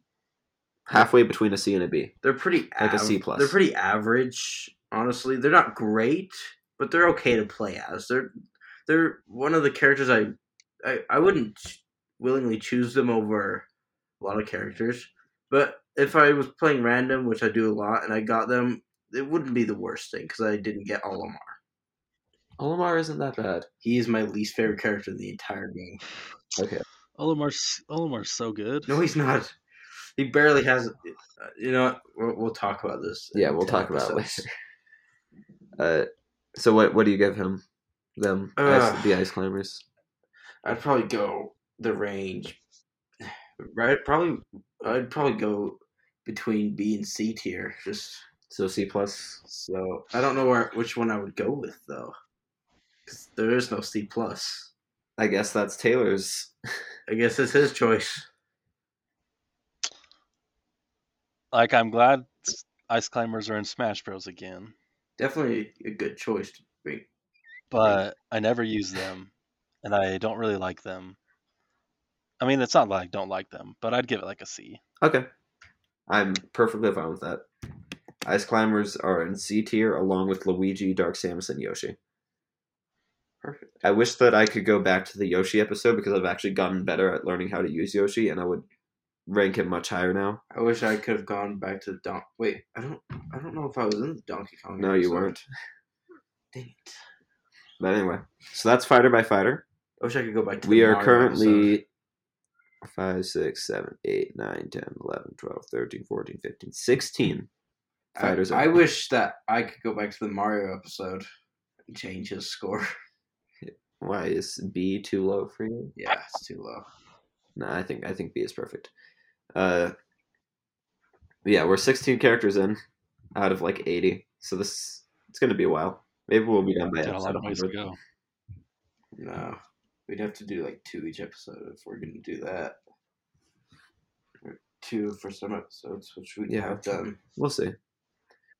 A: Halfway between a C and a B.
B: They're pretty
A: Like a
B: av-
A: C plus.
B: They're pretty average, honestly. They're not great, but they're okay to play as. They're they're one of the characters I I, I wouldn't willingly choose them over a lot of characters. But if I was playing random, which I do a lot, and I got them, it wouldn't be the worst thing because I didn't get Olimar.
A: Olimar isn't that bad.
B: He is my least favorite character in the entire game.
A: Okay.
C: Olimar's Olimar's so good.
B: No, he's not. He barely has. uh, You know, what? we'll, we'll talk about this.
A: Yeah, we'll
B: 10
A: talk about it later. Uh, so what what do you give him? Them
B: Ugh.
A: ice, the ice climbers.
B: I'd probably go the range. Right? Probably. I'd probably go between B and C tier. Just
A: So C plus.
B: so I don't know where which one I would go with though, because there is no C plus.
A: I guess that's Taylor's.
B: I guess it's his choice.
C: Like I'm glad Ice Climbers are in Smash Bros again,
B: Definitely a good choice to bring.
C: but I never use them, and I don't really like them. I mean, it's not like I don't like them, but I'd give it like a C.
A: Okay. I'm perfectly fine with that. Ice climbers are in C tier along with Luigi, Dark Samus, and Yoshi.
B: Perfect.
A: I wish that I could go back to the Yoshi episode because I've actually gotten better at learning how to use Yoshi, and I would rank him much higher now.
B: I wish I could have gone back to Don. Wait, I don't. I don't know if I was in the Donkey Kong.
A: No, you weren't.
B: Dang it.
A: But anyway, so that's fighter by fighter.
B: I wish I could go back to.
A: We
B: the
A: are
B: Mario episode.
A: currently 5, 6, 7, 8, 9, 10, 11, 12, 13, 14, 15, 16 fighters.
B: I, I wish that I could go back to the Mario episode and change his score.
A: Why is B too low for you?
B: Yeah, it's too low.
A: No, I think I think B is perfect. Uh, yeah, we're 16 characters in out of like 80, so this it's gonna be a while. Maybe we'll be done by
C: Got a lot of ways to go.
B: No, we'd have to do like two each episode if we're gonna do that. Or two for some episodes, which we
A: Yeah.
B: have done.
A: We'll see.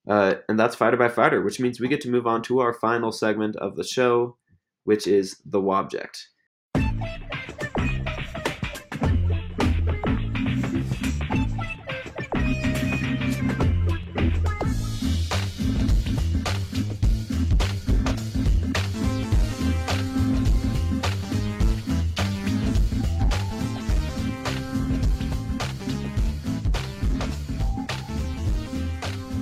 A: Uh, and that's fighter by fighter, which means we get to move on to our final segment of the show, which is the Wobject.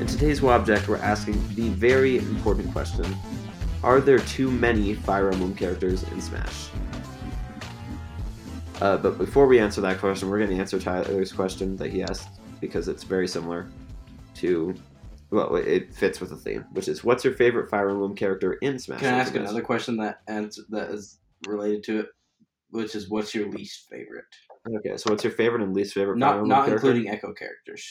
A: In today's Wobject, we're asking the very important question Are there too many Fire Emblem characters in Smash? Uh, but before we answer that question, we're going to answer Tyler's question that he asked because it's very similar to. Well, it fits with the theme, which is what's your favorite Fire Emblem character in Smash?
B: Can I ask another question that answer that is related to it, which is what's your least favorite?
A: Okay, so what's your favorite and least favorite Fire
B: Not
A: Emblem
B: not
A: character?
B: including Echo characters.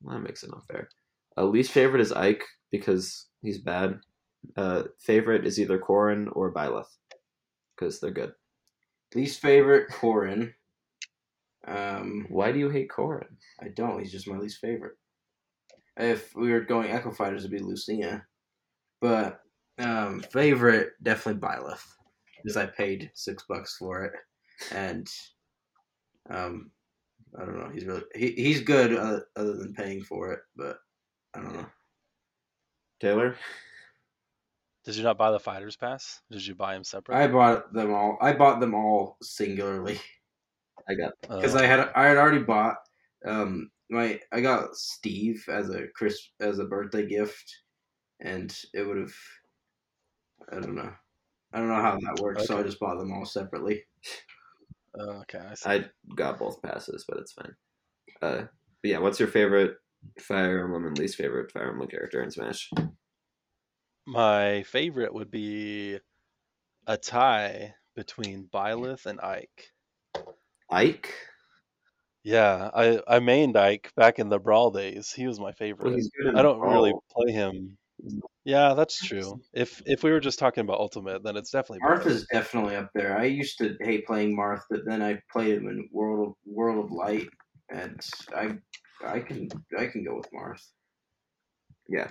A: Well, that makes it not fair. Uh, least favorite is Ike because he's bad. Uh, favorite is either Corrin or Byleth because they're good.
B: Least favorite Corrin. Um,
A: Why do you hate Corrin?
B: I don't. He's just my least favorite. If we were going Echo Fighters, it'd be Lucina. But um, favorite definitely Byleth because I paid six bucks for it, and um, I don't know. He's really he, he's good other, other than paying for it, but I don't know.
A: Taylor?
C: Did you not buy the fighters pass? Did you buy them separately?
B: I bought them all. I bought them all singularly
A: I got
B: because
C: Uh,
B: I had I had already bought um my I got Steve as a Chris as a birthday gift, and it would have I don't know I don't know how that works, so I just bought them all separately.
C: uh, okay, I see.
A: I got both passes, but it's fine. Uh, but yeah, what's your favorite Fire Emblem and least favorite Fire Emblem character in Smash?
C: My favorite would be a tie between Byleth and Ike.
A: Ike.
C: Yeah, I I mained Ike back in the Brawl days. He was my favorite.
A: in
C: I don't really play him. Yeah, that's true. If if we were just talking about Ultimate, then it's definitely
B: Marth is definitely up there. I used to hate playing Marth, but then I played him in World of World of Light, and I I can I can go with Marth.
A: Yeah.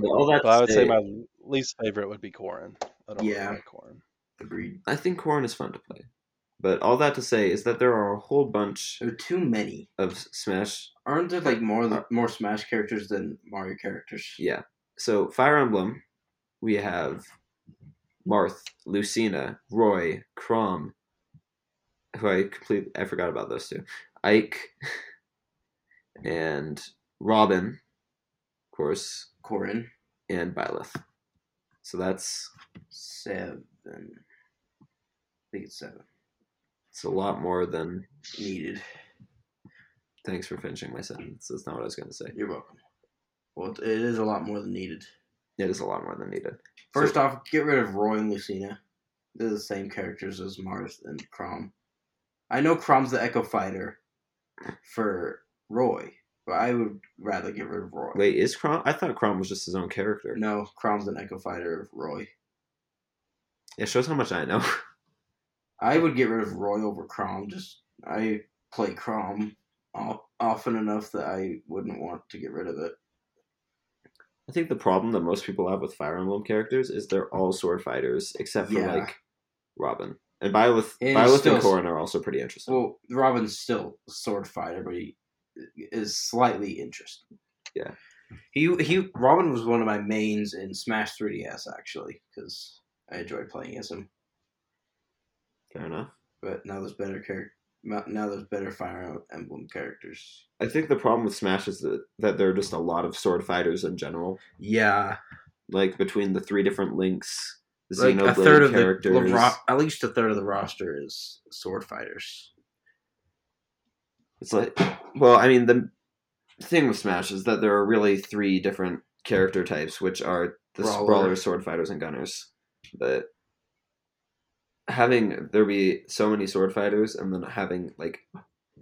A: But all
C: But I would say
A: say,
C: my least favorite would be Corrin. I don't
B: Yeah.
C: really like Corrin.
B: Agreed.
A: I think Corrin is fun to play. But all that to say is that there are a whole bunch
B: There are too many.
A: of Smash.
B: Aren't there like more uh, more Smash characters than Mario characters?
A: Yeah. So Fire Emblem, we have Marth, Lucina, Roy, Chrom, who I completely I forgot about those two. Ike and Robin, of course,
B: Corrin
A: and Byleth. So that's
B: seven. I think it's seven.
A: it's a lot more than
B: Needed.
A: thanks for finishing my sentence. That's not what I was gonna say.
B: You're welcome. Well, it is a lot more than needed.
A: It is a lot more than needed.
B: First
A: So-
B: off, get rid of Roy and Lucina. They're the same characters as Marth and Chrom. I know Chrom's the Echo Fighter for Roy, but I would rather get rid of Roy.
A: Wait, is Chrom? I thought Chrom was just his own character.
B: No, Chrom's an Echo Fighter of Roy.
A: It shows how much I know.
B: I would get rid of Roy over Chrom. Just I play Chrom often enough that I wouldn't want to get rid of it.
A: I think the problem that most people have with Fire Emblem characters is they're all sword fighters except for
B: Yeah.
A: like Robin and Byleth.
B: And
A: Byleth
B: still-
A: and Corrin are also pretty interesting.
B: Well, Robin's still a sword fighter, but he is slightly interesting.
A: Yeah.
B: He he. Robin was one of my mains in Smash 3DS actually because I enjoyed playing as him.
A: Fair enough.
B: But now there's better character. Now there's better Fire Emblem characters.
A: I think the problem with Smash is that, that there are just a lot of sword fighters in general.
B: Yeah,
A: Like between the three different links,
B: like
A: Xenoblade
B: a third of
A: characters.
B: the, at least a third of the roster is sword fighters.
A: It's like, well, I mean, the thing with Smash is that there are really three different character types, which are the
B: Brawler.
A: brawlers, sword fighters, and gunners. But having there be so many sword fighters and then having like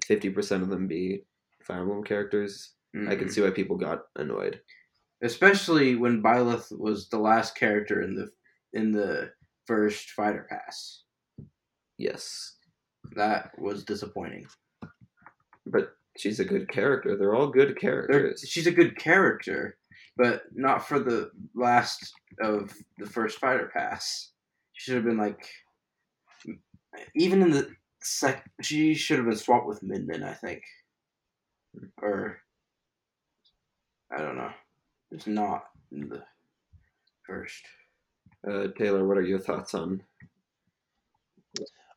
A: fifty percent of them be Fire Emblem characters, I can
B: Mhm.
A: see why people got annoyed.
B: especially when Byleth was the last character in the in the first fighter pass.
A: Yes,
B: That was disappointing.
A: But she's a good character. They're all good
B: They're-
A: characters.
B: she's a good character, but not for the last of the first fighter pass. She should have been like, even in the sec. She should have been swapped with Min Min, I think, or I don't know. It's not in the first.
A: Uh, Taylor, what are your thoughts on?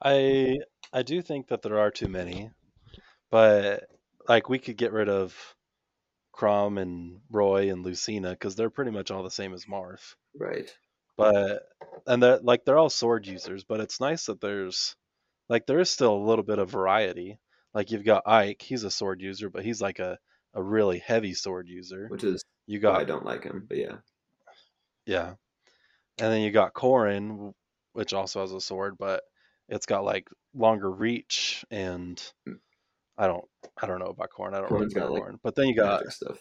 C: I I do think that there are too many, but like we could get rid of Chrom and Roy and Lucina because they're pretty much all the same as Marth.
A: Right.
C: But and they're like they're all sword users, but it's nice that there's like there is still a little bit of variety. Like you've got Ike, he's a sword user, but he's like a a really heavy sword user.
A: Which is
C: You got
A: I don't like him, but yeah.
C: Yeah. And then you got Corrin, which also has a sword, but it's got like longer reach and hmm. I don't I don't know about Corn. I don't really
A: Corrin's
C: play
A: got, like,
C: But then you got
A: stuff.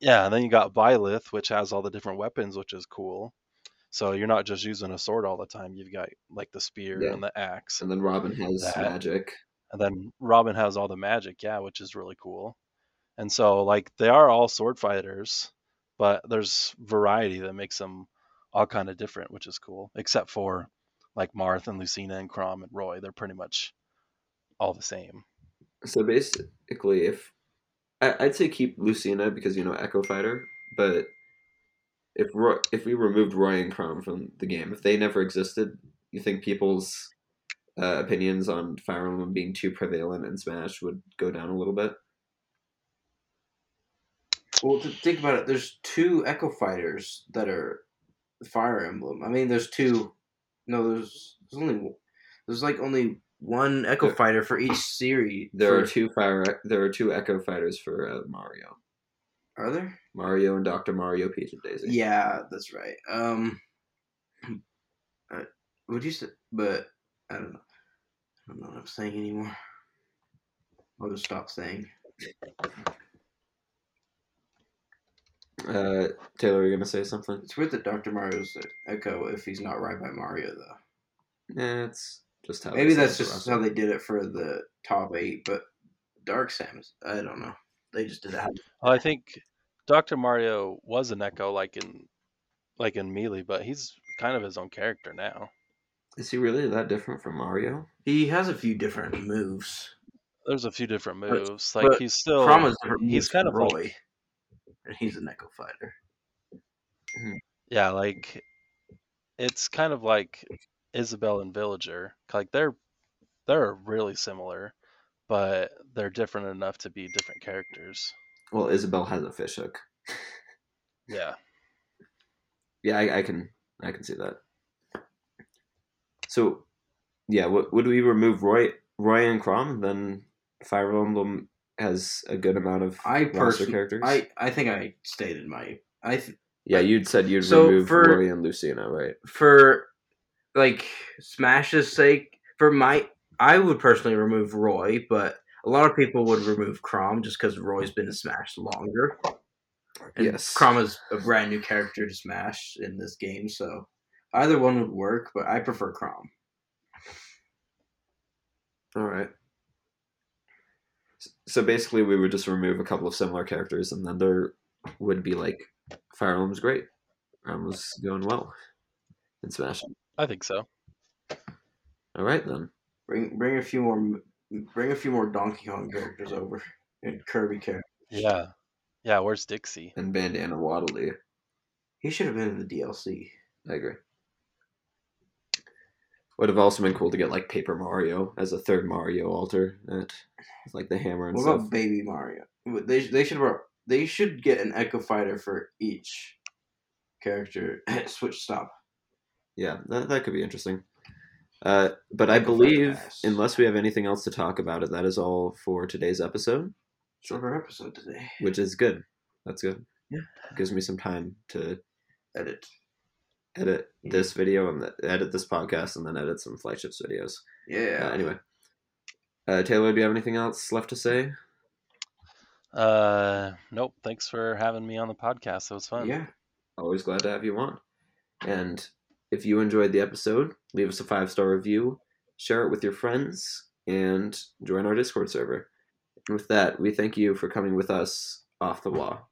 C: yeah, and then you got Byleth, which has all the different weapons, which is cool. So you're not just using a sword all the time. You've got like the spear
A: Yeah.
C: and the axe.
A: And then Robin has
C: That.
A: magic.
C: And then Robin has all the magic, yeah, which is really cool. And so like they are all sword fighters, but there's variety that makes them all kind of different, which is cool. Except for like Marth and Lucina and Chrom and Roy, they're pretty much all the same.
A: So basically, if I, I'd say keep Lucina because you know Echo Fighter, but if Roy, if we removed Roy and Chrom from the game, if they never existed, you think people's uh, opinions on Fire Emblem being too prevalent in Smash would go down a little bit?
B: Well, to think about it, there's two Echo Fighters that are Fire Emblem. I mean, there's two. No, there's there's only there's like only one Echo
A: There-
B: Fighter for each series.
A: There
B: for-
A: are two fire. There are two Echo Fighters for uh, Mario.
B: Are there?
A: Mario and Doctor Mario, Peach and Daisy.
B: Yeah, that's right. Um, uh, would you say? But I don't know. I don't know what I'm saying anymore. I'll just stop saying.
A: Uh, Taylor, are you gonna say something?
B: It's weird that Dr. Mario's Echo if he's not right by Mario though.
A: Yeah, it's just how.
B: Maybe that's just how they did it for the top eight. But Dark Samus, I don't know. They just did that.
C: Well, I think Dr. Mario was an Echo like in like in Melee, but he's kind of his own character now.
A: Is he really that different from Mario?
B: He has a few different moves.
C: There's a few different
B: But-
C: moves. Like
B: but
C: he's still he's kind
B: from
C: of like-
B: Roy, and he's an Echo Fighter.
C: yeah, like it's kind of like Isabelle and Villager. Like they're they're really similar, but they're different enough to be different characters.
A: Well, Isabelle has a fish hook.
C: Yeah.
A: Yeah, I, I can I can see that. So, yeah, what, would we remove Roy Roy and Chrom? Then Fire Emblem has a good amount of
B: I
A: roster
B: personally,
A: characters.
B: I I think I stated my I th-
A: yeah, you'd said you'd
B: So
A: remove
B: for-
A: Roy and Lucina, right?
B: for like Smash's sake, for my I would personally remove Roy, but a lot of people would remove Chrom just because Roy's been in Smash longer. And
A: Yes.
B: Chrom is a brand new character to Smash in this game, so either one would work, but I prefer Chrom.
A: All right. So basically, we would just remove a couple of similar characters, and then there would be like Fire Emblem's great. Emblem's was going well in Smash.
C: I think so.
A: All right then.
B: Bring bring a few more bring a few more Donkey Kong characters over and Kirby characters.
C: Yeah. Yeah, where's Dixie?
A: And Bandana Waddle Dee.
B: He should have been in the DLC.
A: I agree. Would have also been cool to get like Paper Mario as a third Mario alter, that with like the hammer and
B: What
A: stuff.
B: about Baby Mario? They they should they should get an Echo Fighter for each character. Switch stop.
A: Yeah, that, that could be interesting. Uh, but I believe, unless we have anything else to talk about it, that is all for today's episode,
B: Shorter episode today.
A: which is good. That's good.
B: Yeah.
A: gives me some time to
B: Edit.
A: edit this video and the, edit this podcast and then edit some flight ships videos.
B: Yeah.
A: Uh, anyway, uh, Taylor, do you have anything else left to say?
C: Uh nope. Thanks for having me on the podcast. It was fun.
B: Yeah.
A: Always glad to have you on. And if you enjoyed the episode, leave us a five star review, share it with your friends, and join our Discord server. And with that, we thank you for coming with us off the wall.